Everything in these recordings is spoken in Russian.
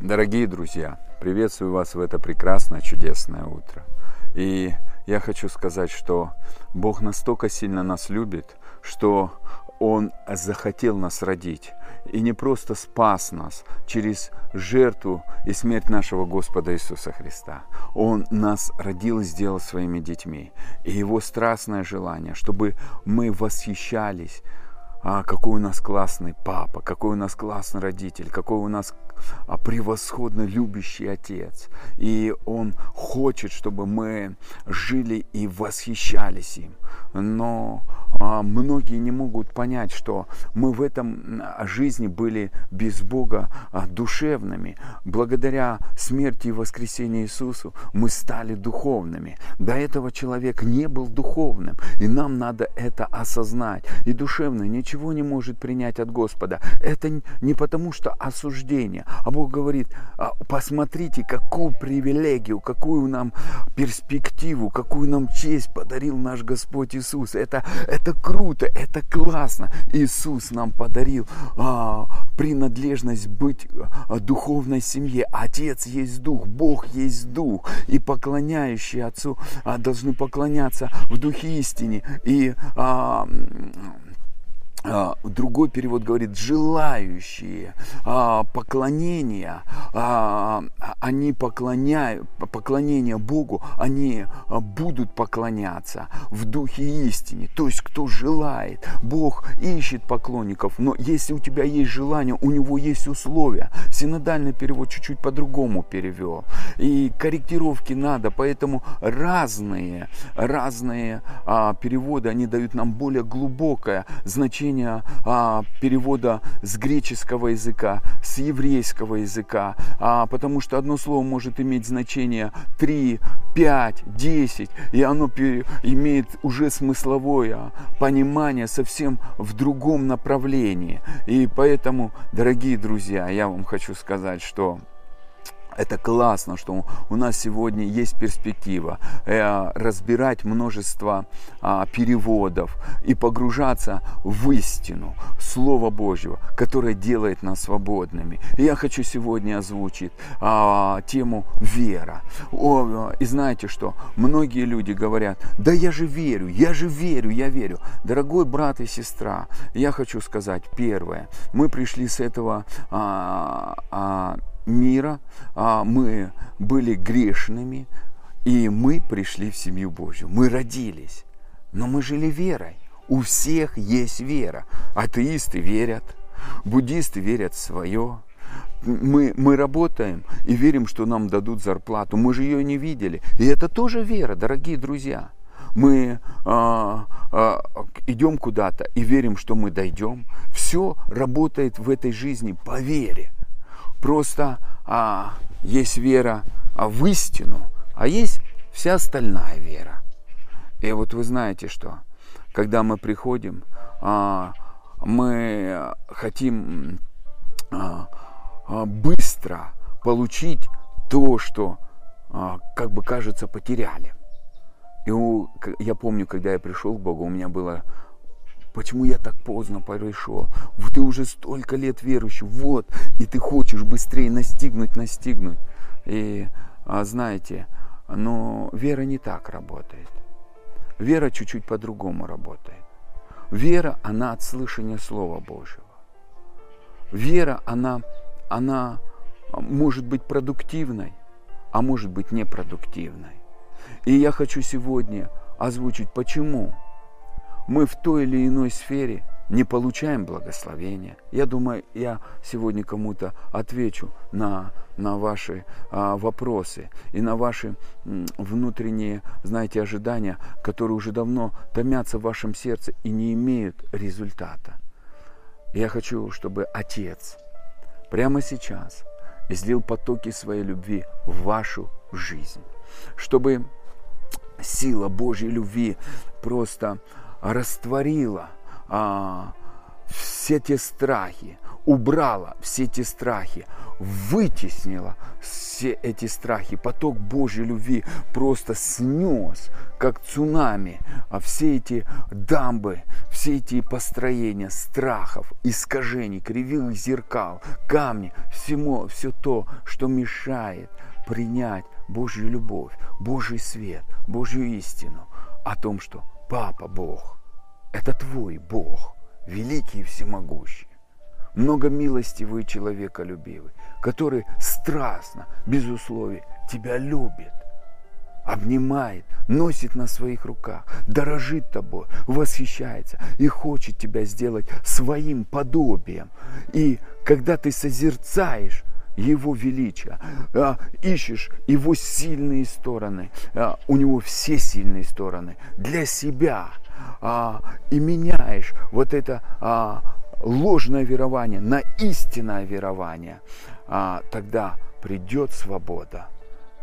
Дорогие друзья, приветствую вас в это прекрасное, чудесное утро. И я хочу сказать, что Бог настолько сильно нас любит, что Он захотел нас родить. И не просто спас нас через жертву и смерть нашего Господа Иисуса Христа. Он нас родил и сделал своими детьми. И Его страстное желание, чтобы мы восхищались а, какой у нас классный папа, какой у нас классный родитель, какой у нас а, превосходно любящий отец. И он хочет, чтобы мы жили и восхищались им. Но а, многие не могут понять, что мы в этом жизни были без Бога а, душевными. Благодаря смерти и воскресению Иисусу мы стали духовными. До этого человек не был духовным, и нам надо это осознать. И душевное ничего не может принять от Господа. Это не потому, что осуждение, а Бог говорит, «А, посмотрите, какую привилегию, какую нам перспективу, какую нам честь подарил наш Господь Иисус. Это, это круто, это классно. Иисус нам подарил а, принадлежность быть а, духовной семье. Отец есть Дух, Бог есть Дух. И поклоняющие Отцу а, должны поклоняться в Духе истине. И а, другой перевод говорит желающие а, поклонения, а, они поклоняют, поклонение Богу, они будут поклоняться в духе истине. То есть, кто желает, Бог ищет поклонников, но если у тебя есть желание, у него есть условия. Синодальный перевод чуть-чуть по-другому перевел. И корректировки надо, поэтому разные, разные переводы, они дают нам более глубокое значение значение а, перевода с греческого языка, с еврейского языка, а, потому что одно слово может иметь значение 3, 5, 10, и оно имеет уже смысловое понимание совсем в другом направлении. И поэтому, дорогие друзья, я вам хочу сказать, что это классно, что у нас сегодня есть перспектива э, разбирать множество а, переводов и погружаться в истину Слова Божьего, которое делает нас свободными. И я хочу сегодня озвучить а, тему вера. И знаете что? Многие люди говорят, да я же верю, я же верю, я верю. Дорогой брат и сестра, я хочу сказать первое. Мы пришли с этого а, мира, а мы были грешными, и мы пришли в семью Божью. Мы родились, но мы жили верой. У всех есть вера. Атеисты верят, буддисты верят в свое. Мы, мы работаем и верим, что нам дадут зарплату. Мы же ее не видели. И это тоже вера, дорогие друзья. Мы а, а, идем куда-то и верим, что мы дойдем. Все работает в этой жизни по вере. Просто а, есть вера а, в истину, а есть вся остальная вера. И вот вы знаете что, когда мы приходим, а, мы хотим а, а, быстро получить то, что а, как бы кажется потеряли. И у, я помню, когда я пришел к Богу, у меня было Почему я так поздно пришел? Ты уже столько лет верующий, вот, и ты хочешь быстрее настигнуть, настигнуть. И а, знаете, но вера не так работает. Вера чуть-чуть по-другому работает. Вера, она от слышания Слова Божьего. Вера, она, она может быть продуктивной, а может быть непродуктивной. И я хочу сегодня озвучить, почему мы в той или иной сфере не получаем благословения. Я думаю, я сегодня кому-то отвечу на, на ваши а, вопросы и на ваши м, внутренние, знаете, ожидания, которые уже давно томятся в вашем сердце и не имеют результата. Я хочу, чтобы Отец прямо сейчас излил потоки своей любви в вашу жизнь, чтобы сила Божьей любви просто растворила а, все те страхи, убрала все эти страхи, вытеснила все эти страхи. Поток Божьей любви просто снес, как цунами, а все эти дамбы, все эти построения страхов, искажений, кривых зеркал, камни, всему, все то, что мешает принять Божью любовь, Божий свет, Божью истину о том, что Папа Бог, это твой Бог, великий и всемогущий много милостивый человеколюбивый, который страстно, без условий тебя любит, обнимает, носит на своих руках, дорожит тобой, восхищается и хочет тебя сделать своим подобием. И когда ты созерцаешь его величие, а, ищешь его сильные стороны, а, у него все сильные стороны для себя, а, и меняешь вот это ложное верование на истинное верование, тогда придет свобода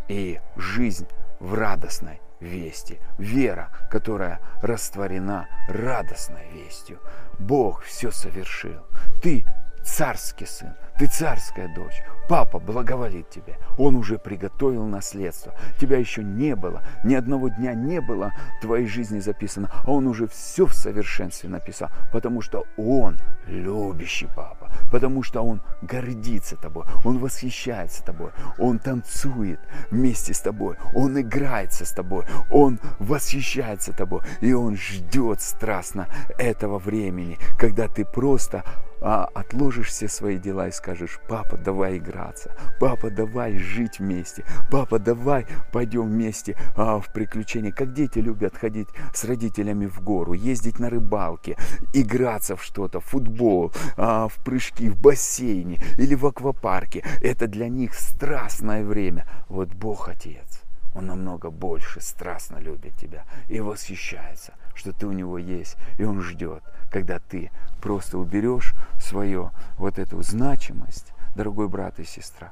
и жизнь в радостной вести. Вера, которая растворена радостной вестью. Бог все совершил. Ты царский сын, ты царская дочь. Папа благоволит тебе. Он уже приготовил наследство. Тебя еще не было. Ни одного дня не было в твоей жизни записано. А он уже все в совершенстве написал. Потому что он любящий папа. Потому что он гордится тобой. Он восхищается тобой. Он танцует вместе с тобой. Он играется с тобой. Он восхищается тобой. И он ждет страстно этого времени, когда ты просто а, отложишь все свои дела и скажешь, папа, давай играться, папа, давай жить вместе, папа, давай пойдем вместе а, в приключения. Как дети любят ходить с родителями в гору, ездить на рыбалке, играться в что-то, в футбол, а, в прыжки, в бассейне или в аквапарке. Это для них страстное время. Вот Бог Отец. Он намного больше страстно любит тебя и восхищается, что ты у него есть, и он ждет, когда ты просто уберешь свою вот эту значимость, дорогой брат и сестра,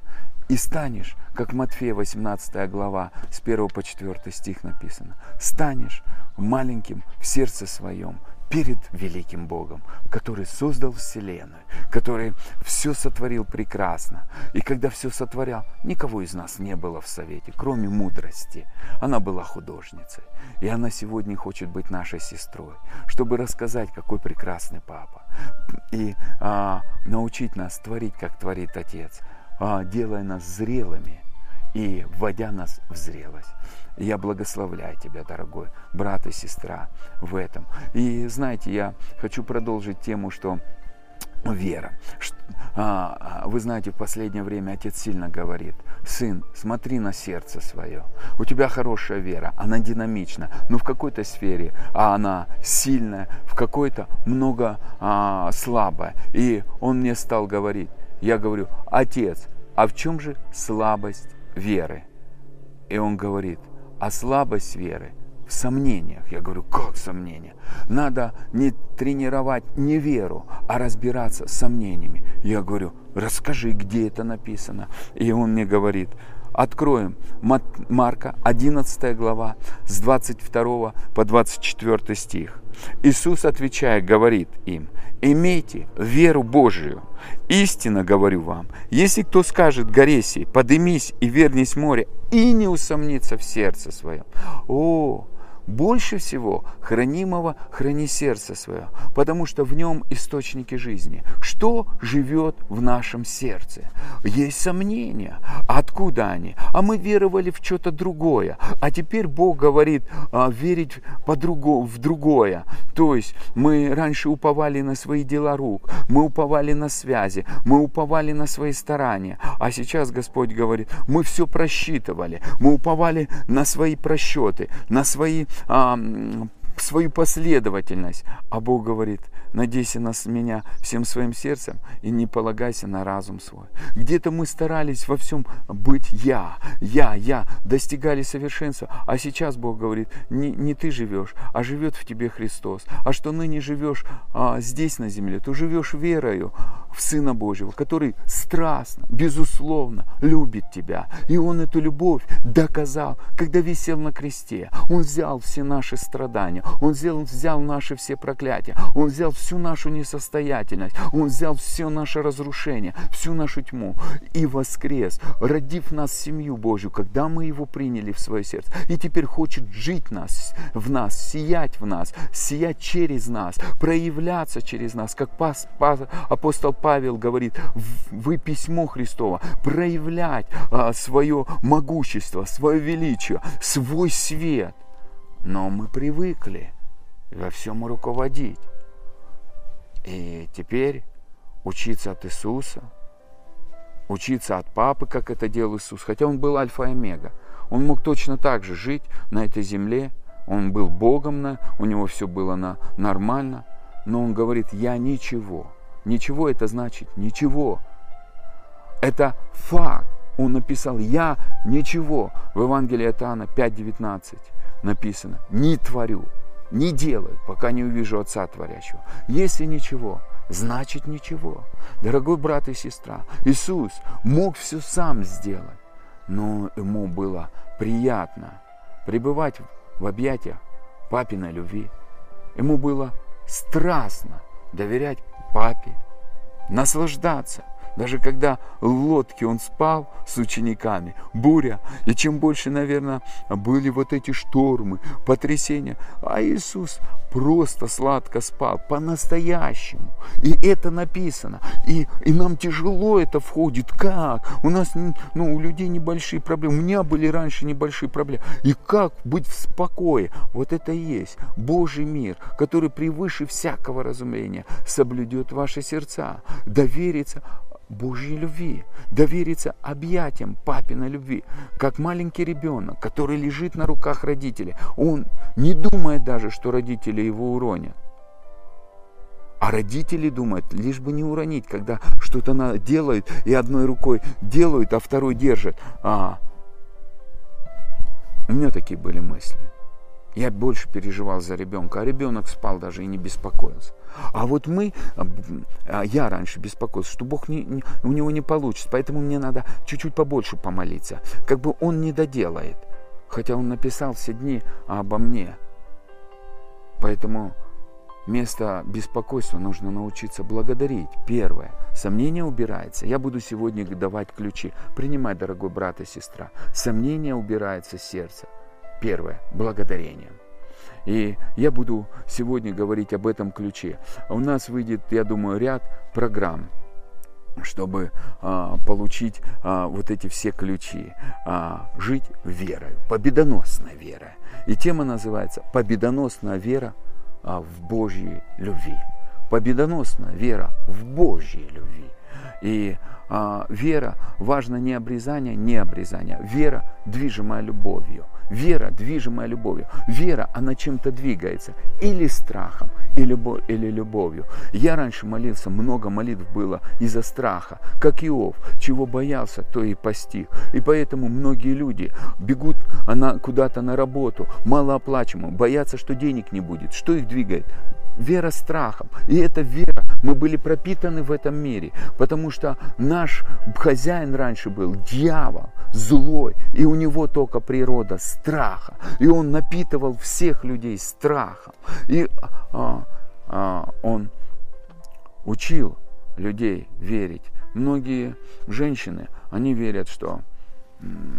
и станешь, как Матфея 18 глава, с 1 по 4 стих написано, станешь маленьким в сердце своем, перед великим Богом, который создал Вселенную, который все сотворил прекрасно. И когда все сотворял, никого из нас не было в совете, кроме мудрости. Она была художницей. И она сегодня хочет быть нашей сестрой, чтобы рассказать, какой прекрасный папа. И а, научить нас творить, как творит Отец, а, делая нас зрелыми и вводя нас в зрелость. Я благословляю тебя, дорогой брат и сестра, в этом. И знаете, я хочу продолжить тему, что вера. А, а, вы знаете, в последнее время отец сильно говорит, сын, смотри на сердце свое. У тебя хорошая вера, она динамична, но в какой-то сфере а она сильная, в какой-то много а, слабая. И он мне стал говорить, я говорю, отец, а в чем же слабость веры? И он говорит, а слабость веры в сомнениях. Я говорю, как сомнения? Надо не тренировать не веру, а разбираться с сомнениями. Я говорю, расскажи, где это написано. И он мне говорит, откроем Марка 11 глава с 22 по 24 стих. Иисус, отвечая, говорит им, имейте веру Божию. Истинно говорю вам, если кто скажет горе подымись и вернись в море, и не усомнится в сердце своем. О, больше всего хранимого храни сердце свое, потому что в нем источники жизни. Что живет в нашем сердце? Есть сомнения. Откуда они? А мы веровали в что-то другое. А теперь Бог говорит а, верить по в другое. То есть мы раньше уповали на свои дела рук, мы уповали на связи, мы уповали на свои старания. А сейчас Господь говорит, мы все просчитывали, мы уповали на свои просчеты, на свои а, свою последовательность. А Бог говорит, надейся на меня всем своим сердцем и не полагайся на разум свой. Где-то мы старались во всем быть я, я, я, достигали совершенства, а сейчас Бог говорит, не, не ты живешь, а живет в тебе Христос. А что ныне живешь а, здесь на земле, ты живешь верою в Сына Божьего, который страстно, безусловно любит тебя. И Он эту любовь доказал, когда висел на кресте. Он взял все наши страдания, Он взял, взял наши все проклятия, Он взял всю нашу несостоятельность, Он взял все наше разрушение, всю нашу тьму и воскрес, родив нас семью Божью, когда мы Его приняли в свое сердце. И теперь хочет жить нас, в нас, сиять в нас, сиять через нас, проявляться через нас, как апостол Павел говорит, вы письмо Христово, проявлять а, свое могущество, свое величие, свой свет. Но мы привыкли во всем руководить. И теперь учиться от Иисуса, учиться от папы, как это делал Иисус, хотя он был альфа и омега. Он мог точно так же жить на этой земле, он был Богом, на, у него все было на, нормально, но он говорит, я ничего. Ничего это значит ничего. Это факт. Он написал, я ничего. В Евангелии от Иоанна 5.19 написано, не творю, не делаю, пока не увижу Отца Творящего. Если ничего, значит ничего. Дорогой брат и сестра, Иисус мог все сам сделать, но ему было приятно пребывать в объятиях папиной любви. Ему было страстно доверять папе, наслаждаться даже когда в лодке он спал с учениками, буря, и чем больше, наверное, были вот эти штормы, потрясения, а Иисус просто сладко спал, по-настоящему. И это написано. И, и нам тяжело это входит. Как? У нас, ну, у людей небольшие проблемы. У меня были раньше небольшие проблемы. И как быть в спокое? Вот это и есть Божий мир, который превыше всякого разумения соблюдет ваши сердца, доверится Божьей любви, довериться объятиям папиной любви, как маленький ребенок, который лежит на руках родителей. Он не думает даже, что родители его уронят. А родители думают, лишь бы не уронить, когда что-то делают и одной рукой делают, а второй держит. А, у меня такие были мысли. Я больше переживал за ребенка, а ребенок спал даже и не беспокоился. А вот мы, а, я раньше беспокоился, что Бог не, у него не получится, поэтому мне надо чуть-чуть побольше помолиться. Как бы он не доделает, хотя он написал все дни обо мне. Поэтому вместо беспокойства нужно научиться благодарить. Первое. Сомнение убирается. Я буду сегодня давать ключи. Принимай, дорогой брат и сестра. Сомнение убирается с сердца. Первое – благодарение. И я буду сегодня говорить об этом ключе. У нас выйдет, я думаю, ряд программ чтобы а, получить а, вот эти все ключи. А, жить верой, победоносной верой. И тема называется «Победоносная вера а, в Божьей любви». Победоносная вера в Божьей любви. И а, вера важно не обрезание, не обрезание. Вера, движимая любовью. Вера, движимая любовью. Вера, она чем-то двигается. Или страхом, или, любовь, или любовью. Я раньше молился, много молитв было из-за страха. Как Иов, чего боялся, то и постиг. И поэтому многие люди бегут она куда-то на работу, малооплачиваемо, боятся, что денег не будет. Что их двигает? вера страхом. И эта вера, мы были пропитаны в этом мире, потому что наш хозяин раньше был дьявол, злой, и у него только природа страха. И он напитывал всех людей страхом. И а, а, он учил людей верить. Многие женщины, они верят, что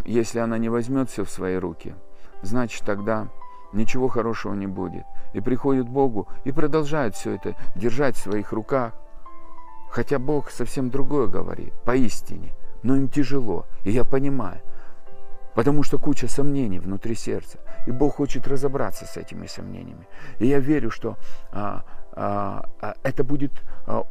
если она не возьмет все в свои руки, значит тогда ничего хорошего не будет. И приходят к Богу и продолжают все это держать в своих руках. Хотя Бог совсем другое говорит, поистине. Но им тяжело, и я понимаю. Потому что куча сомнений внутри сердца. И Бог хочет разобраться с этими сомнениями. И я верю, что а, а, а, это будет, а,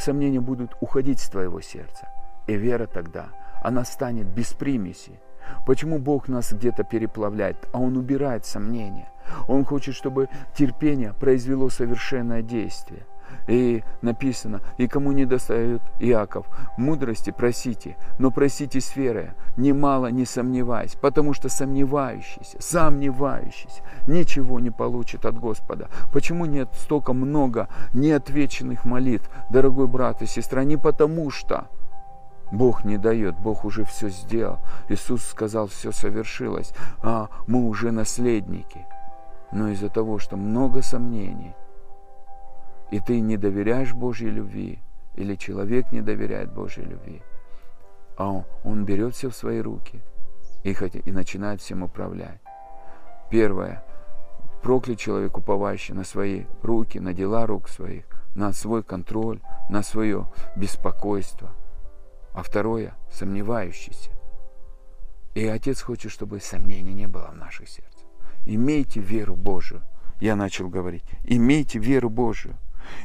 сомнения будут уходить с твоего сердца. И вера тогда, она станет без примеси, Почему Бог нас где-то переплавляет, а Он убирает сомнения? Он хочет, чтобы терпение произвело совершенное действие. И написано, и кому не достает Иаков, мудрости просите, но просите с верой, немало не сомневаясь, потому что сомневающийся, сомневающийся ничего не получит от Господа. Почему нет столько много неотвеченных молитв, дорогой брат и сестра? Не потому что Бог не дает, Бог уже все сделал. Иисус сказал, все совершилось, а мы уже наследники. Но из-за того, что много сомнений – и ты не доверяешь Божьей любви, или человек не доверяет Божьей любви, а он, берет все в свои руки и, и начинает всем управлять. Первое. Проклят человек, уповающий на свои руки, на дела рук своих, на свой контроль, на свое беспокойство. А второе – сомневающийся. И Отец хочет, чтобы сомнений не было в наших сердцах. Имейте веру Божию. Я начал говорить. Имейте веру Божию.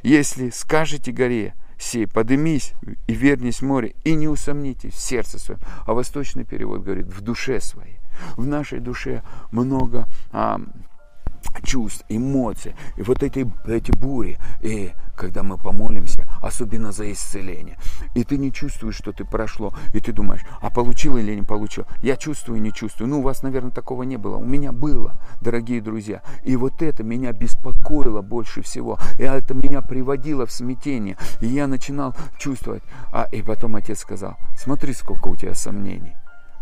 Если скажете горе, сей, подымись и вернись море, и не усомнитесь в сердце своем. А восточный перевод говорит, в душе своей. В нашей душе много а, чувств, эмоций, и вот эти, эти бури, и когда мы помолимся, особенно за исцеление, и ты не чувствуешь, что ты прошло, и ты думаешь, а получил или не получил, я чувствую, не чувствую, ну у вас, наверное, такого не было, у меня было, дорогие друзья, и вот это меня беспокоило больше всего, и это меня приводило в смятение, и я начинал чувствовать, а и потом отец сказал, смотри, сколько у тебя сомнений,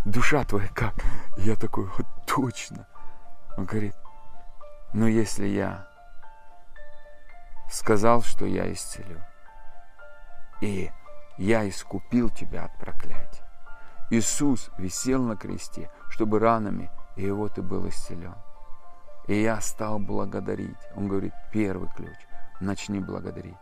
душа твоя как, я такой, вот точно, он говорит, но если я сказал, что я исцелю, и я искупил тебя от проклятия. Иисус висел на кресте, чтобы ранами и его ты был исцелен. И я стал благодарить. Он говорит, первый ключ, начни благодарить.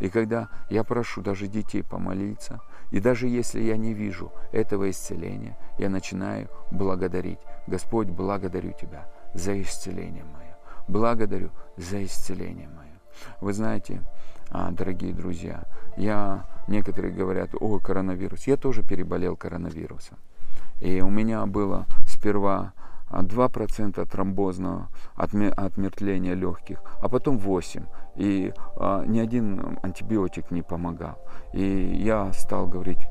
И когда я прошу даже детей помолиться, и даже если я не вижу этого исцеления, я начинаю благодарить. Господь, благодарю Тебя за исцеление мое благодарю за исцеление мое. Вы знаете, а, дорогие друзья, я, некоторые говорят, о, коронавирус. Я тоже переболел коронавирусом. И у меня было сперва 2% тромбозного отмертления легких, а потом 8%. И а, ни один антибиотик не помогал. И я стал говорить,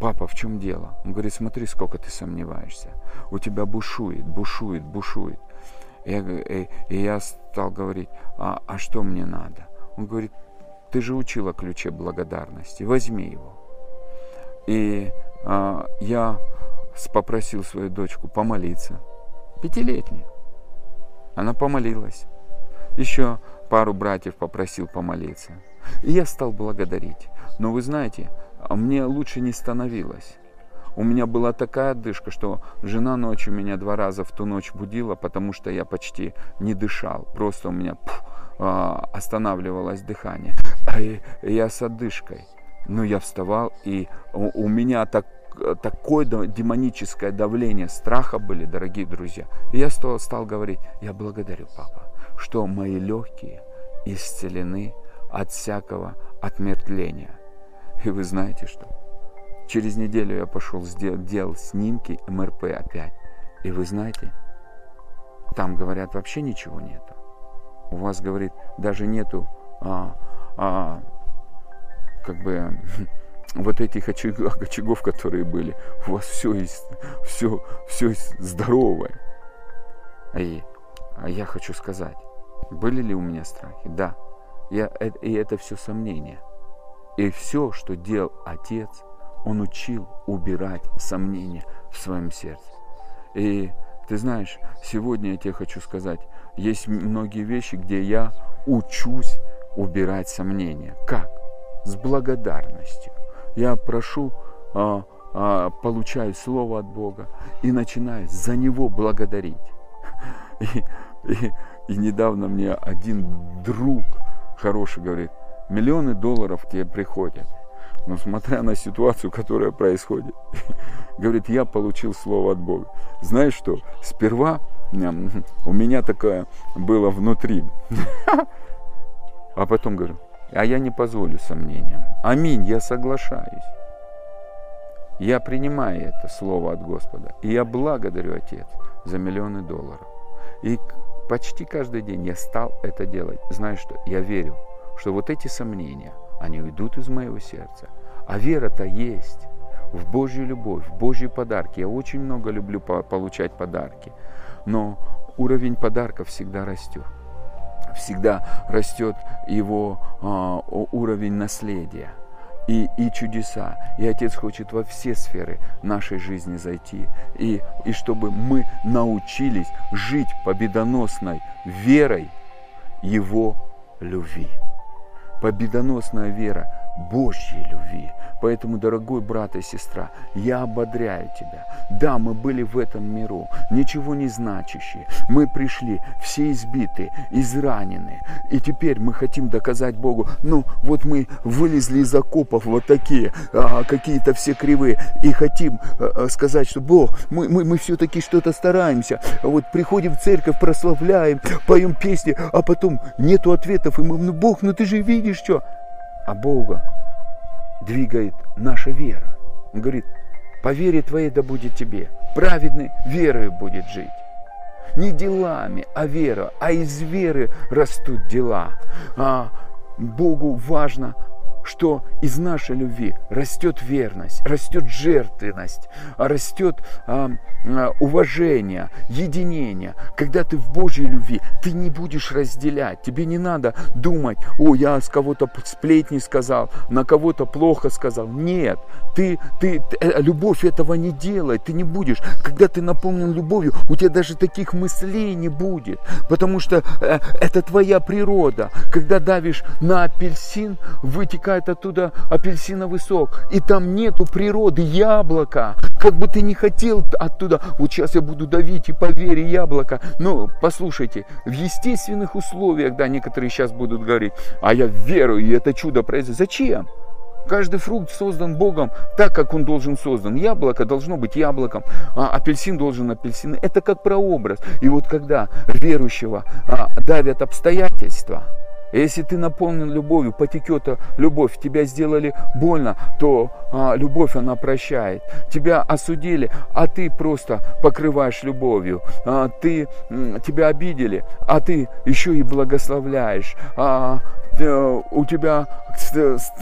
папа, в чем дело? Он говорит, смотри, сколько ты сомневаешься. У тебя бушует, бушует, бушует. Я, и, и я стал говорить, а, а что мне надо? Он говорит, ты же учила ключе благодарности, возьми его. И а, я попросил свою дочку помолиться, пятилетнюю. Она помолилась. Еще пару братьев попросил помолиться. И я стал благодарить. Но вы знаете, мне лучше не становилось. У меня была такая отдышка, что жена ночью меня два раза в ту ночь будила, потому что я почти не дышал. Просто у меня пф, а, останавливалось дыхание. И я с отдышкой. Ну, я вставал, и у, меня так такое демоническое давление страха были, дорогие друзья. И я стал говорить, я благодарю, папа, что мои легкие исцелены от всякого отмертления. И вы знаете что? Через неделю я пошел, сделал, делал снимки МРП опять. И вы знаете, там говорят, вообще ничего нету. У вас, говорит, даже нету а, а, как бы вот этих очагов, очагов, которые были. У вас все, все, все здоровое. И, а я хочу сказать, были ли у меня страхи? Да. Я, э, и это все сомнения. И все, что делал Отец, он учил убирать сомнения в своем сердце. И ты знаешь, сегодня я тебе хочу сказать, есть многие вещи, где я учусь убирать сомнения. Как? С благодарностью. Я прошу, а, а, получаю слово от Бога и начинаю за него благодарить. И, и, и недавно мне один друг хороший говорит, миллионы долларов тебе приходят. Но смотря на ситуацию, которая происходит, говорит, я получил слово от Бога. Знаешь что, сперва у меня такое было внутри. А потом говорю, а я не позволю сомнениям. Аминь, я соглашаюсь. Я принимаю это слово от Господа. И я благодарю Отец за миллионы долларов. И почти каждый день я стал это делать. Знаешь что? Я верю, что вот эти сомнения, они уйдут из моего сердца. А вера-то есть в Божью любовь, в Божьи подарки. Я очень много люблю получать подарки, но уровень подарков всегда растет. Всегда растет его а, уровень наследия и, и чудеса. И Отец хочет во все сферы нашей жизни зайти. И, и чтобы мы научились жить победоносной верой Его любви. Победоносная вера Божьей любви. Поэтому, дорогой брат и сестра, я ободряю тебя. Да, мы были в этом миру, ничего не значащие. Мы пришли все избитые, израненные. И теперь мы хотим доказать Богу, ну вот мы вылезли из окопов вот такие, какие-то все кривые. И хотим а, сказать, что Бог, мы, мы, мы все-таки что-то стараемся. Вот приходим в церковь, прославляем, поем песни, а потом нету ответов. И мы, ну Бог, ну ты же видишь что? А Бога двигает наша вера. Он говорит, по вере твоей да будет тебе. Праведный верою будет жить. Не делами, а вера. А из веры растут дела. А Богу важно что из нашей любви растет верность, растет жертвенность, растет а, а, уважение, единение. Когда ты в Божьей любви, ты не будешь разделять. Тебе не надо думать, о, я с кого-то сплетни сказал, на кого-то плохо сказал. Нет, ты, ты, э, любовь этого не делает, ты не будешь. Когда ты наполнен любовью, у тебя даже таких мыслей не будет, потому что э, это твоя природа. Когда давишь на апельсин, вытекает вытекает оттуда апельсиновый сок, и там нету природы, яблока. Как бы ты не хотел оттуда, вот сейчас я буду давить и по вере яблоко. Но послушайте, в естественных условиях, да, некоторые сейчас будут говорить, а я верую, и это чудо произойдет. Зачем? Каждый фрукт создан Богом так, как он должен создан. Яблоко должно быть яблоком, а апельсин должен апельсин. Это как прообраз. И вот когда верующего а, давят обстоятельства, если ты наполнен любовью, потекет любовь, тебя сделали больно, то а, любовь она прощает. Тебя осудили, а ты просто покрываешь любовью. А, ты, тебя обидели, а ты еще и благословляешь. А, Э, у тебя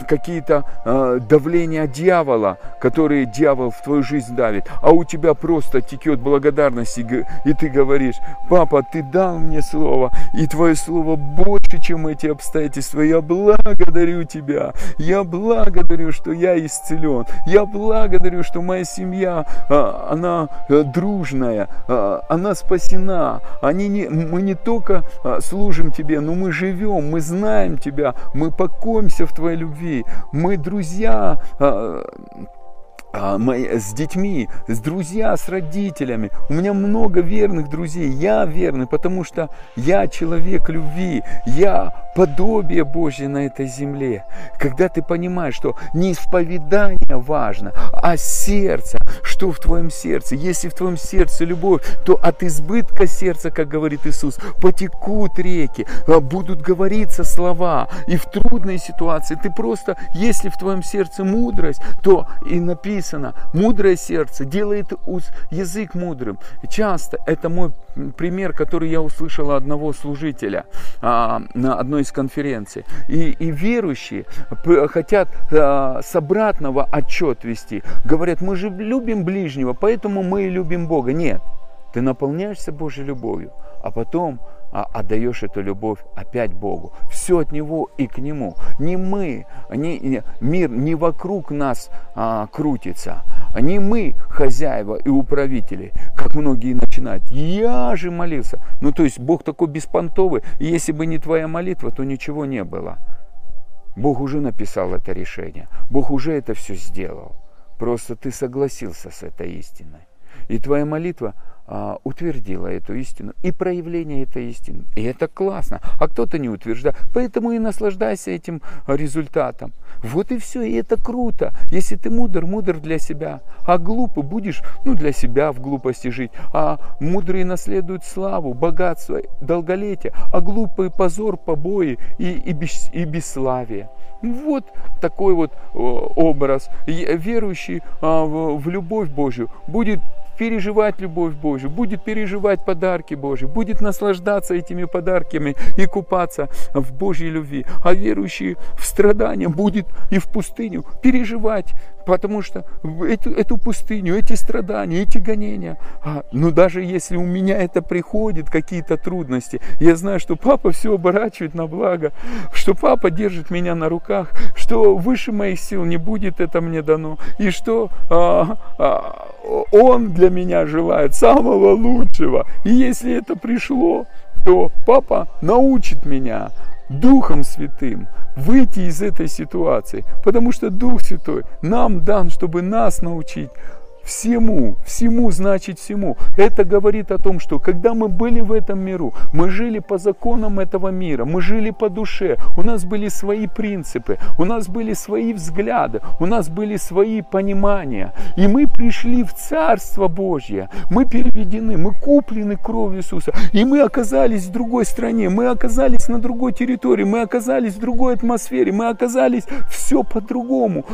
какие-то э, давления дьявола, которые дьявол в твою жизнь давит, а у тебя просто текет благодарность, и ты говоришь, папа, ты дал мне слово, и твое слово больше, чем эти обстоятельства. Я благодарю тебя, я благодарю, что я исцелен, я благодарю, что моя семья, а, она э, дружная, а, она спасена. Они не, мы не только служим тебе, но мы живем, мы знаем Тебя, мы покоимся в Твоей любви, мы друзья, а, а, с детьми, с друзья, с родителями. У меня много верных друзей. Я верный, потому что я человек любви. Я подобие Божье на этой земле. Когда ты понимаешь, что не исповедание важно, а сердце, что в твоем сердце. Если в твоем сердце любовь, то от избытка сердца, как говорит Иисус, потекут реки, а будут говориться слова. И в трудной ситуации ты просто, если в твоем сердце мудрость, то и написано, мудрое сердце делает язык мудрым. Часто это мой пример, который я услышал одного служителя а, на одной из конференций. И, и верующие хотят а, с обратного отчет вести. Говорят, мы же любим ближнего, поэтому мы и любим Бога. Нет, ты наполняешься Божьей любовью, а потом а отдаешь эту любовь опять Богу. Все от Него и к Нему. Не мы, не, не, мир не вокруг нас а, крутится. Не мы хозяева и управители, как многие начинают. Я же молился. Ну то есть Бог такой беспонтовый. Если бы не твоя молитва, то ничего не было. Бог уже написал это решение. Бог уже это все сделал. Просто ты согласился с этой истиной. И твоя молитва, утвердила эту истину и проявление этой истины. И это классно. А кто-то не утверждает. Поэтому и наслаждайся этим результатом. Вот и все. И это круто. Если ты мудр, мудр для себя. А глупый будешь, ну, для себя в глупости жить. А мудрые наследуют славу, богатство, долголетие. А глупые позор, побои и, и, бес, и бесславие. Вот такой вот образ. Верующий а, в любовь Божью будет переживать любовь Божью, будет переживать подарки Божьи, будет наслаждаться этими подарками и купаться в Божьей любви. А верующий в страдания будет и в пустыню переживать, потому что эту, эту пустыню, эти страдания, эти гонения, а, ну даже если у меня это приходит, какие-то трудности, я знаю, что папа все оборачивает на благо, что папа держит меня на руках, что выше моих сил не будет это мне дано, и что а, а, он для меня желает самого лучшего. И если это пришло, то папа научит меня Духом Святым выйти из этой ситуации, потому что Дух Святой нам дан, чтобы нас научить всему, всему значит всему. Это говорит о том, что когда мы были в этом миру, мы жили по законам этого мира, мы жили по душе, у нас были свои принципы, у нас были свои взгляды, у нас были свои понимания. И мы пришли в Царство Божье, мы переведены, мы куплены кровью Иисуса, и мы оказались в другой стране, мы оказались на другой территории, мы оказались в другой атмосфере, мы оказались все по-другому.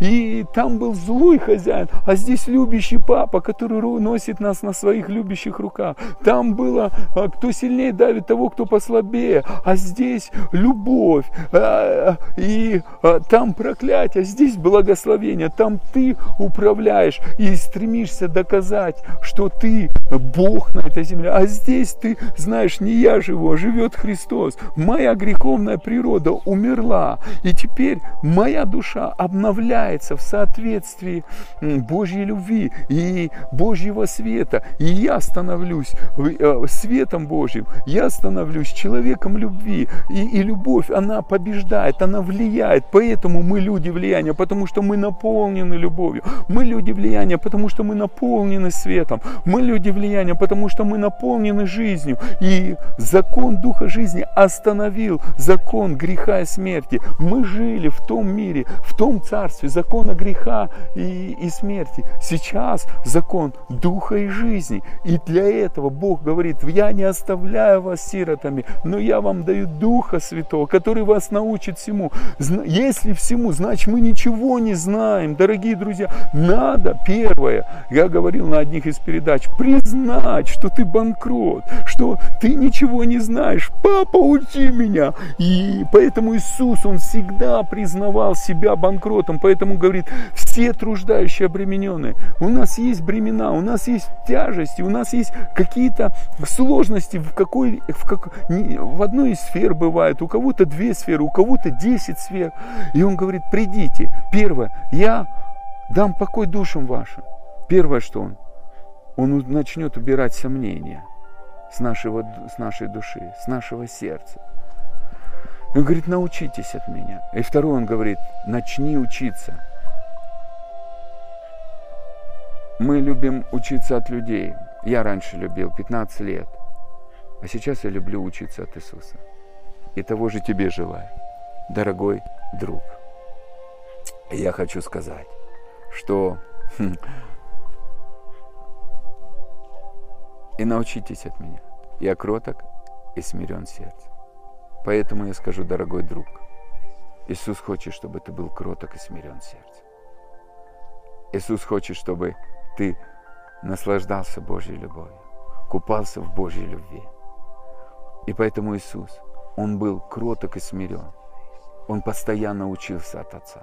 И там был злой хозяин, а здесь есть любящий папа, который носит нас на своих любящих руках. Там было, а, кто сильнее давит того, кто послабее. А здесь любовь. А, и а, там проклятие, здесь благословение. Там ты управляешь и стремишься доказать, что ты Бог на этой земле. А здесь ты знаешь, не я живу, а живет Христос. Моя греховная природа умерла. И теперь моя душа обновляется в соответствии Божьей любви и Божьего света. И я становлюсь э, светом Божьим, я становлюсь человеком любви. И, и любовь, она побеждает, она влияет. Поэтому мы люди влияния, потому что мы наполнены любовью. Мы люди влияния, потому что мы наполнены светом. Мы люди влияния, потому что мы наполнены жизнью. И закон Духа жизни остановил закон греха и смерти. Мы жили в том мире, в том царстве закона греха и, и смерти. Сейчас закон духа и жизни. И для этого Бог говорит, я не оставляю вас сиротами, но я вам даю Духа Святого, который вас научит всему. Если всему, значит мы ничего не знаем. Дорогие друзья, надо, первое, я говорил на одних из передач, признать, что ты банкрот, что ты ничего не знаешь. Папа, учи меня. И поэтому Иисус, Он всегда признавал себя банкротом, поэтому говорит, все труждающие обремененные, у нас есть бремена, у нас есть тяжести, у нас есть какие-то сложности в, какой, в, как, в одной из сфер бывает, у кого-то две сферы, у кого-то десять сфер. И он говорит, придите. Первое, я дам покой душам вашим. Первое, что он, он начнет убирать сомнения с, нашего, с нашей души, с нашего сердца. Он говорит, научитесь от меня. И второе, он говорит, начни учиться. Мы любим учиться от людей. Я раньше любил 15 лет, а сейчас я люблю учиться от Иисуса. И того же тебе желаю, дорогой друг. я хочу сказать, что хм, и научитесь от меня. Я кроток и смирен сердцем. Поэтому я скажу, дорогой друг, Иисус хочет, чтобы ты был кроток и смирен сердцем. Иисус хочет, чтобы ты наслаждался Божьей любовью, купался в Божьей любви. И поэтому Иисус, Он был кроток и смирен. Он постоянно учился от Отца.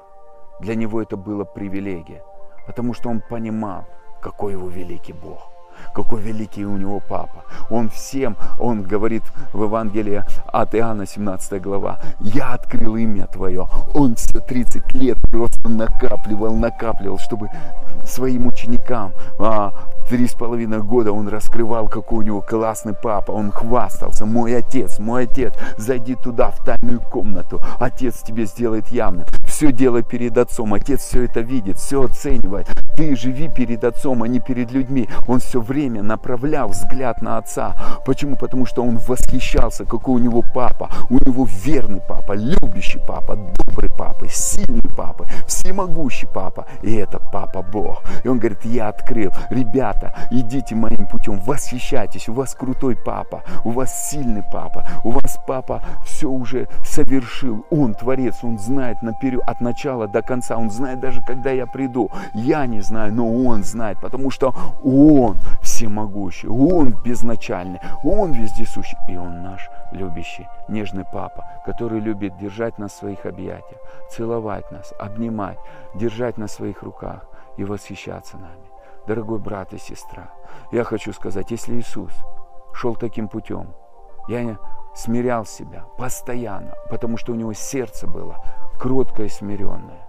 Для Него это было привилегия, потому что Он понимал, какой Его великий Бог какой великий у него папа. Он всем, он говорит в Евангелии от Иоанна 17 глава, я открыл имя твое. Он все 30 лет просто накапливал, накапливал, чтобы своим ученикам а, три с половиной года он раскрывал, какой у него классный папа. Он хвастался, мой отец, мой отец, зайди туда, в тайную комнату. Отец тебе сделает явно. Все делай перед отцом. Отец все это видит, все оценивает. Ты живи перед отцом, а не перед людьми. Он все время направлял взгляд на отца. Почему? Потому что он восхищался, какой у него папа. У него верный папа, любящий папа, добрый папа, сильный папа, всемогущий папа. И это папа Бог. И он говорит, я открыл. Ребят, ребята, идите моим путем, восхищайтесь, у вас крутой папа, у вас сильный папа, у вас папа все уже совершил, он творец, он знает наперед, от начала до конца, он знает даже, когда я приду, я не знаю, но он знает, потому что он всемогущий, он безначальный, он вездесущий, и он наш любящий, нежный папа, который любит держать нас в своих объятиях, целовать нас, обнимать, держать на своих руках и восхищаться нами. Дорогой брат и сестра, я хочу сказать, если Иисус шел таким путем, я смирял себя постоянно, потому что у него сердце было кроткое и смиренное.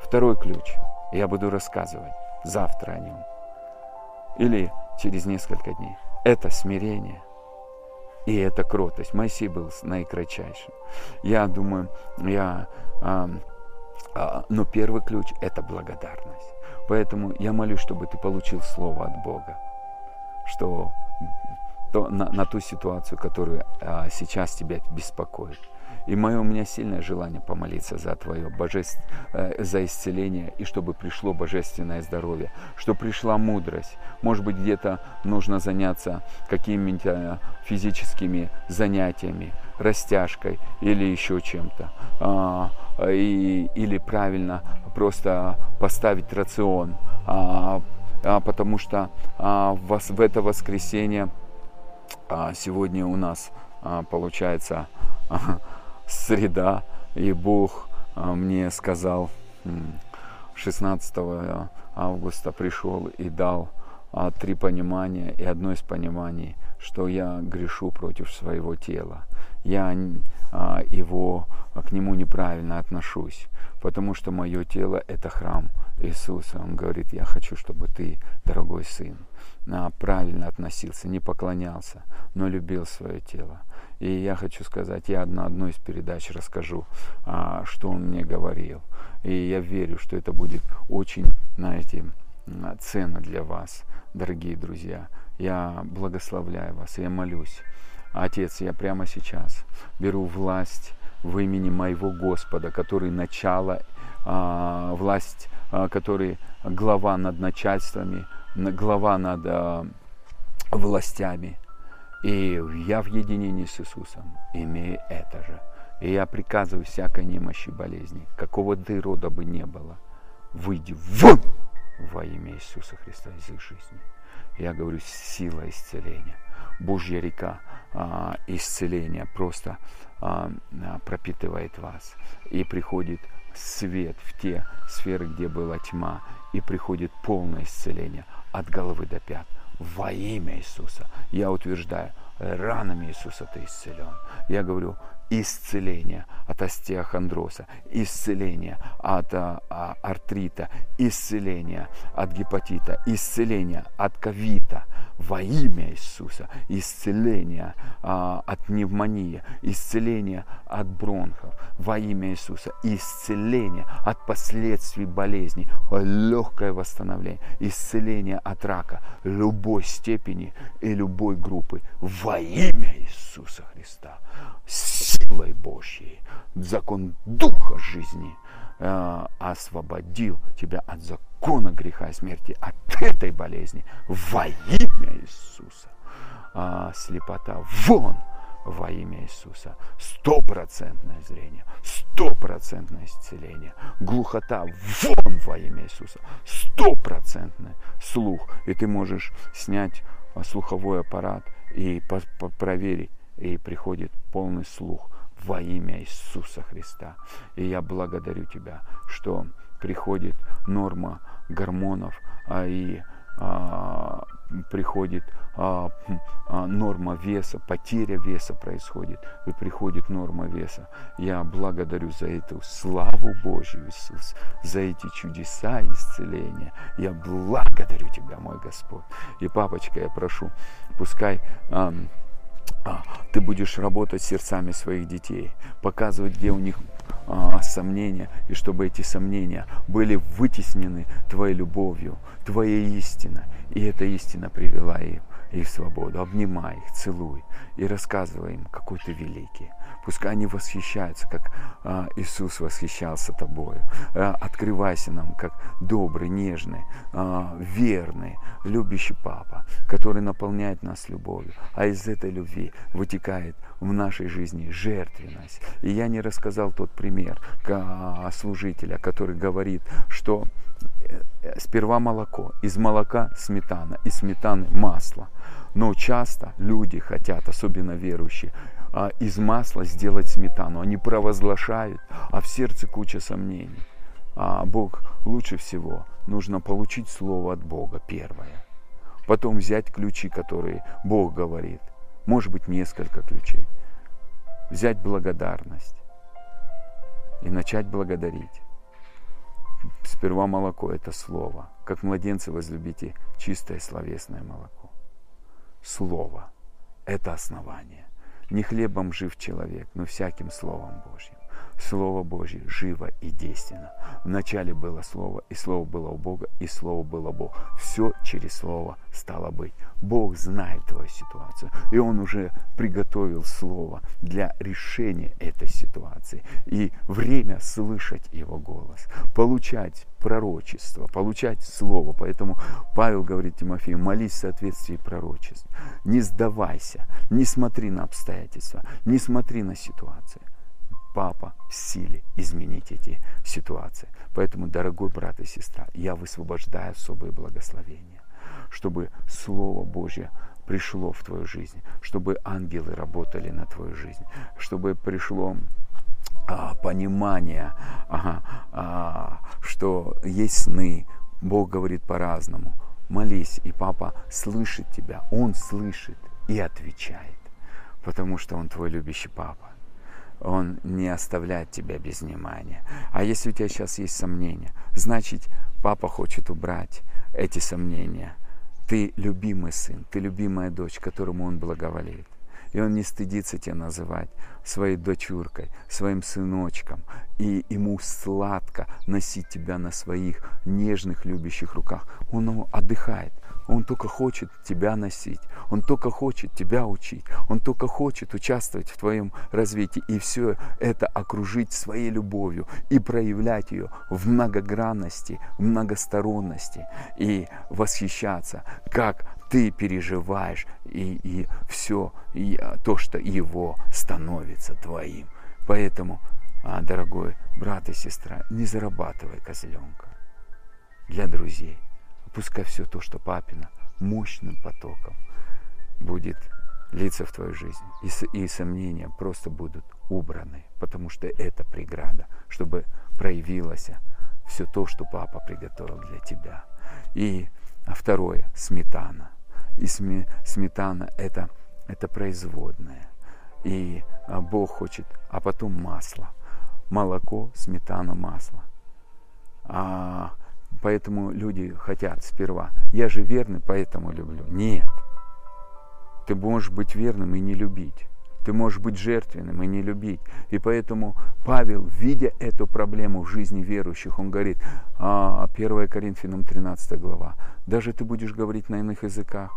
Второй ключ, я буду рассказывать завтра о нем или через несколько дней. Это смирение и это кротость. Моисей был наикратчайшим. Я думаю, я, а, а, но первый ключ – это благодарность. Поэтому я молюсь, чтобы ты получил слово от Бога, что то, на, на ту ситуацию, которая а, сейчас тебя беспокоит. И мое у меня сильное желание помолиться за твое божеств, э, за исцеление, и чтобы пришло божественное здоровье, чтобы пришла мудрость. Может быть, где-то нужно заняться какими-то э, физическими занятиями, растяжкой или еще чем-то. А, и, или правильно просто поставить рацион, а, а, потому что в, это воскресенье сегодня у нас получается среда, и Бог а, мне сказал 16 августа пришел и дал а, три понимания, и одно из пониманий, что я грешу против своего тела. Я а, его, к нему неправильно отношусь, потому что мое тело – это храм Иисуса. Он говорит, я хочу, чтобы ты, дорогой сын, правильно относился, не поклонялся, но любил свое тело. И я хочу сказать, я на одной из передач расскажу, что он мне говорил. И я верю, что это будет очень, знаете, ценно для вас, дорогие друзья. Я благословляю вас, я молюсь Отец, я прямо сейчас беру власть в имени моего Господа, который начало, а, власть, а, который глава над начальствами, глава над а, властями. И я в единении с Иисусом имею это же. И я приказываю всякой немощи болезни, какого ты рода бы не было, выйди вон во имя Иисуса Христа из их жизни. Я говорю, сила исцеления. Божья река а, исцеления просто а, а, пропитывает вас. И приходит свет в те сферы, где была тьма. И приходит полное исцеление от головы до пят. Во имя Иисуса. Я утверждаю, ранами Иисуса ты исцелен. Я говорю, исцеление от остеохондроса, исцеление от а, а, артрита, исцеление от гепатита, исцеление от ковита во имя Иисуса, исцеление а, от пневмонии, исцеление от бронхов. Во имя Иисуса, исцеление от последствий болезней, легкое восстановление, исцеление от рака любой степени и любой группы. Во имя Иисуса Христа силой Божьей, закон Духа жизни э, освободил тебя от закона греха и смерти, от этой болезни во имя Иисуса. А, слепота вон во имя Иисуса. Стопроцентное зрение, стопроцентное исцеление. Глухота вон во имя Иисуса. Стопроцентный слух. И ты можешь снять слуховой аппарат и проверить, и приходит полный слух во имя Иисуса Христа. И я благодарю Тебя, что приходит норма гормонов, а и а, приходит а, а, норма веса, потеря веса происходит, и приходит норма веса. Я благодарю за эту славу Божью, Иисус, за эти чудеса исцеления. Я благодарю Тебя, мой Господь. И, папочка, я прошу, пускай... А, ты будешь работать сердцами своих детей, показывать, где у них а, сомнения, и чтобы эти сомнения были вытеснены Твоей любовью, Твоей истиной. И эта истина привела их и в свободу. Обнимай их, целуй и рассказывай им, какой ты великий. Пускай они восхищаются, как а, Иисус восхищался тобою. А, открывайся нам, как добрый, нежный, а, верный, любящий папа, который наполняет нас любовью. А из этой любви вытекает в нашей жизни жертвенность. И я не рассказал тот пример служителя, который говорит, что э, сперва молоко, из молока сметана, из сметаны масло. Но часто люди хотят, особенно верующие, а, из масла сделать сметану. Они провозглашают, а в сердце куча сомнений. А Бог лучше всего нужно получить слово от Бога первое. Потом взять ключи, которые Бог говорит. Может быть несколько ключей. Взять благодарность и начать благодарить. Сперва молоко – это слово. Как младенцы возлюбите чистое словесное молоко. Слово – это основание. Не хлебом жив человек, но всяким Словом Божьим. Слово Божье живо и действенно. Вначале было Слово, и Слово было у Бога, и Слово было Бог. Все через Слово стало быть. Бог знает твою ситуацию, и Он уже приготовил Слово для решения этой ситуации. И время слышать Его голос, получать пророчество, получать Слово. Поэтому Павел говорит Тимофею, молись в соответствии пророчеств. Не сдавайся, не смотри на обстоятельства, не смотри на ситуации папа в силе изменить эти ситуации. Поэтому, дорогой брат и сестра, я высвобождаю особые благословения, чтобы Слово Божье пришло в твою жизнь, чтобы ангелы работали на твою жизнь, чтобы пришло а, понимание, ага, а, что есть сны, Бог говорит по-разному. Молись, и папа слышит тебя, он слышит и отвечает, потому что он твой любящий папа. Он не оставляет тебя без внимания. А если у тебя сейчас есть сомнения, значит, папа хочет убрать эти сомнения. Ты любимый сын, ты любимая дочь, которому он благоволит. И он не стыдится тебя называть своей дочуркой, своим сыночком. И ему сладко носить тебя на своих нежных, любящих руках. Он отдыхает. Он только хочет тебя носить, Он только хочет тебя учить, Он только хочет участвовать в твоем развитии и все это окружить своей любовью и проявлять ее в многогранности, в многосторонности и восхищаться, как ты переживаешь и, и все и а, то, что его становится твоим. Поэтому, а, дорогой брат и сестра, не зарабатывай козленка для друзей пускай все то, что папина, мощным потоком будет литься в твою жизнь. И, и сомнения просто будут убраны, потому что это преграда, чтобы проявилось все то, что папа приготовил для тебя. И а второе, сметана. И сме, сметана это, это производная. И а, Бог хочет, а потом масло. Молоко, сметана, масло. А, Поэтому люди хотят сперва. Я же верный, поэтому люблю. Нет. Ты можешь быть верным и не любить. Ты можешь быть жертвенным и не любить. И поэтому Павел, видя эту проблему в жизни верующих, он говорит, 1 а, Коринфянам 13 глава, даже ты будешь говорить на иных языках.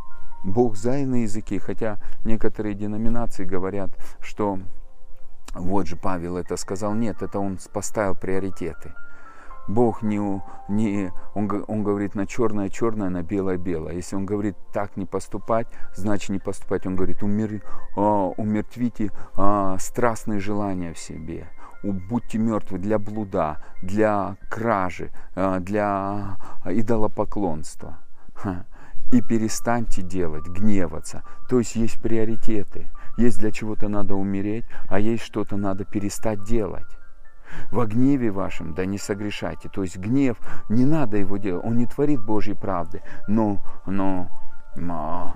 Бог за иные языки, хотя некоторые деноминации говорят, что вот же Павел это сказал. Нет, это он поставил приоритеты. Бог не, не он, он говорит на черное черное, на белое белое. Если он говорит так не поступать, значит не поступать. Он говорит умер, а, умертвите а, страстные желания в себе. Будьте мертвы для блуда, для кражи, а, для идолопоклонства. И перестаньте делать, гневаться. То есть есть приоритеты. Есть для чего-то надо умереть, а есть что-то надо перестать делать. Во гневе вашем да не согрешайте. То есть гнев, не надо его делать, он не творит Божьей правды. Но, но, но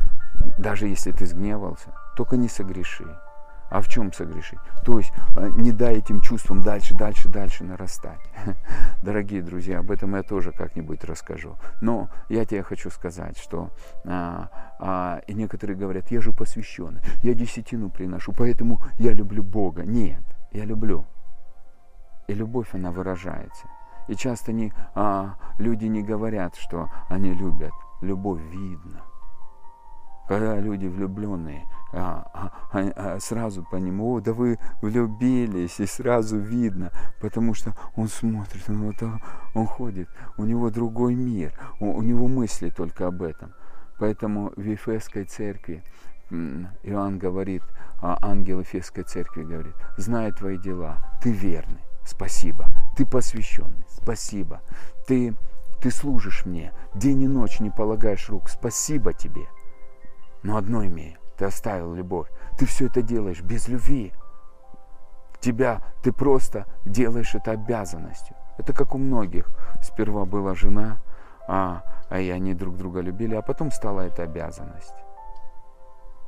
даже если ты сгневался, только не согреши. А в чем согрешить? То есть э, не дай этим чувствам дальше, дальше, дальше нарастать. Дорогие друзья, об этом я тоже как-нибудь расскажу. Но я тебе хочу сказать, что а, а, и некоторые говорят, я же посвященный, я десятину приношу, поэтому я люблю Бога. Нет, я люблю. И любовь, она выражается. И часто не, а, люди не говорят, что они любят. Любовь видно. Когда люди влюбленные, а, а, а, сразу по нему, о, да вы влюбились, и сразу видно, потому что он смотрит, он, вот, он ходит, у него другой мир, у, у него мысли только об этом. Поэтому в Ефесской церкви Иоанн говорит, а ангел Ефесской церкви говорит, знаю твои дела, ты верный, спасибо, ты посвященный, спасибо, ты, ты служишь мне, день и ночь не полагаешь рук, спасибо тебе. Но одно имею, ты оставил любовь, ты все это делаешь без любви. Тебя, ты просто делаешь это обязанностью. Это как у многих. Сперва была жена, а, а и они друг друга любили, а потом стала это обязанность.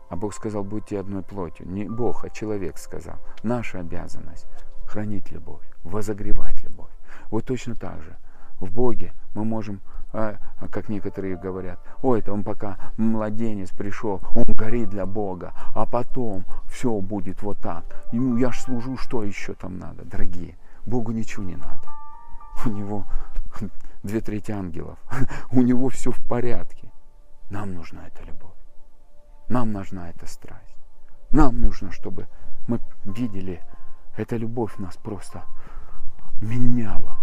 А Бог сказал, будьте одной плотью. Не Бог, а человек сказал. Наша обязанность – хранить любовь, возогревать любовь. Вот точно так же в Боге мы можем, а, а как некоторые говорят, ой, это он пока младенец пришел, он горит для Бога, а потом все будет вот так. Ему я ж служу, что еще там надо, дорогие? Богу ничего не надо. У него две трети ангелов, у него все в порядке. Нам нужна эта любовь. Нам нужна эта страсть. Нам нужно, чтобы мы видели, эта любовь нас просто меняла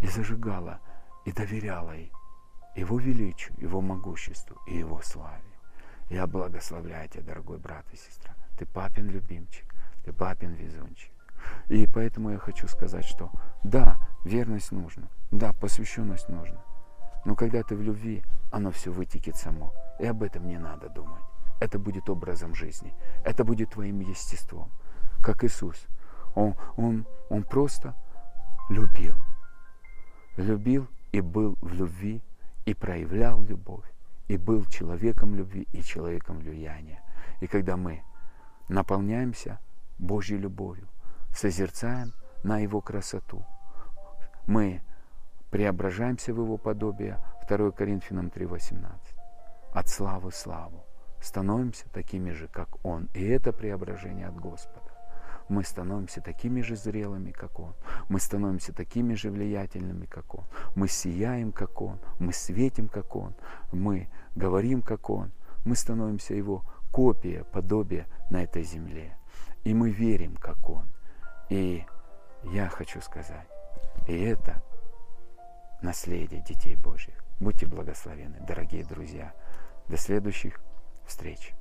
и зажигала, и доверяла ей. Его величию, Его могуществу и Его славе. Я благословляю тебя, дорогой брат и сестра. Ты папин любимчик, ты папин везунчик. И поэтому я хочу сказать, что да, верность нужна, да, посвященность нужна. Но когда ты в любви, оно все вытекет само. И об этом не надо думать это будет образом жизни, это будет твоим естеством, как Иисус. Он, он, он просто любил, любил и был в любви, и проявлял любовь, и был человеком любви и человеком влияния. И когда мы наполняемся Божьей любовью, созерцаем на Его красоту, мы преображаемся в Его подобие, 2 Коринфянам 3,18, от славы славу становимся такими же, как Он. И это преображение от Господа. Мы становимся такими же зрелыми, как Он. Мы становимся такими же влиятельными, как Он. Мы сияем, как Он. Мы светим, как Он. Мы говорим, как Он. Мы становимся Его копия, подобие на этой земле. И мы верим, как Он. И я хочу сказать, и это наследие детей Божьих. Будьте благословены, дорогие друзья. До следующих встреч.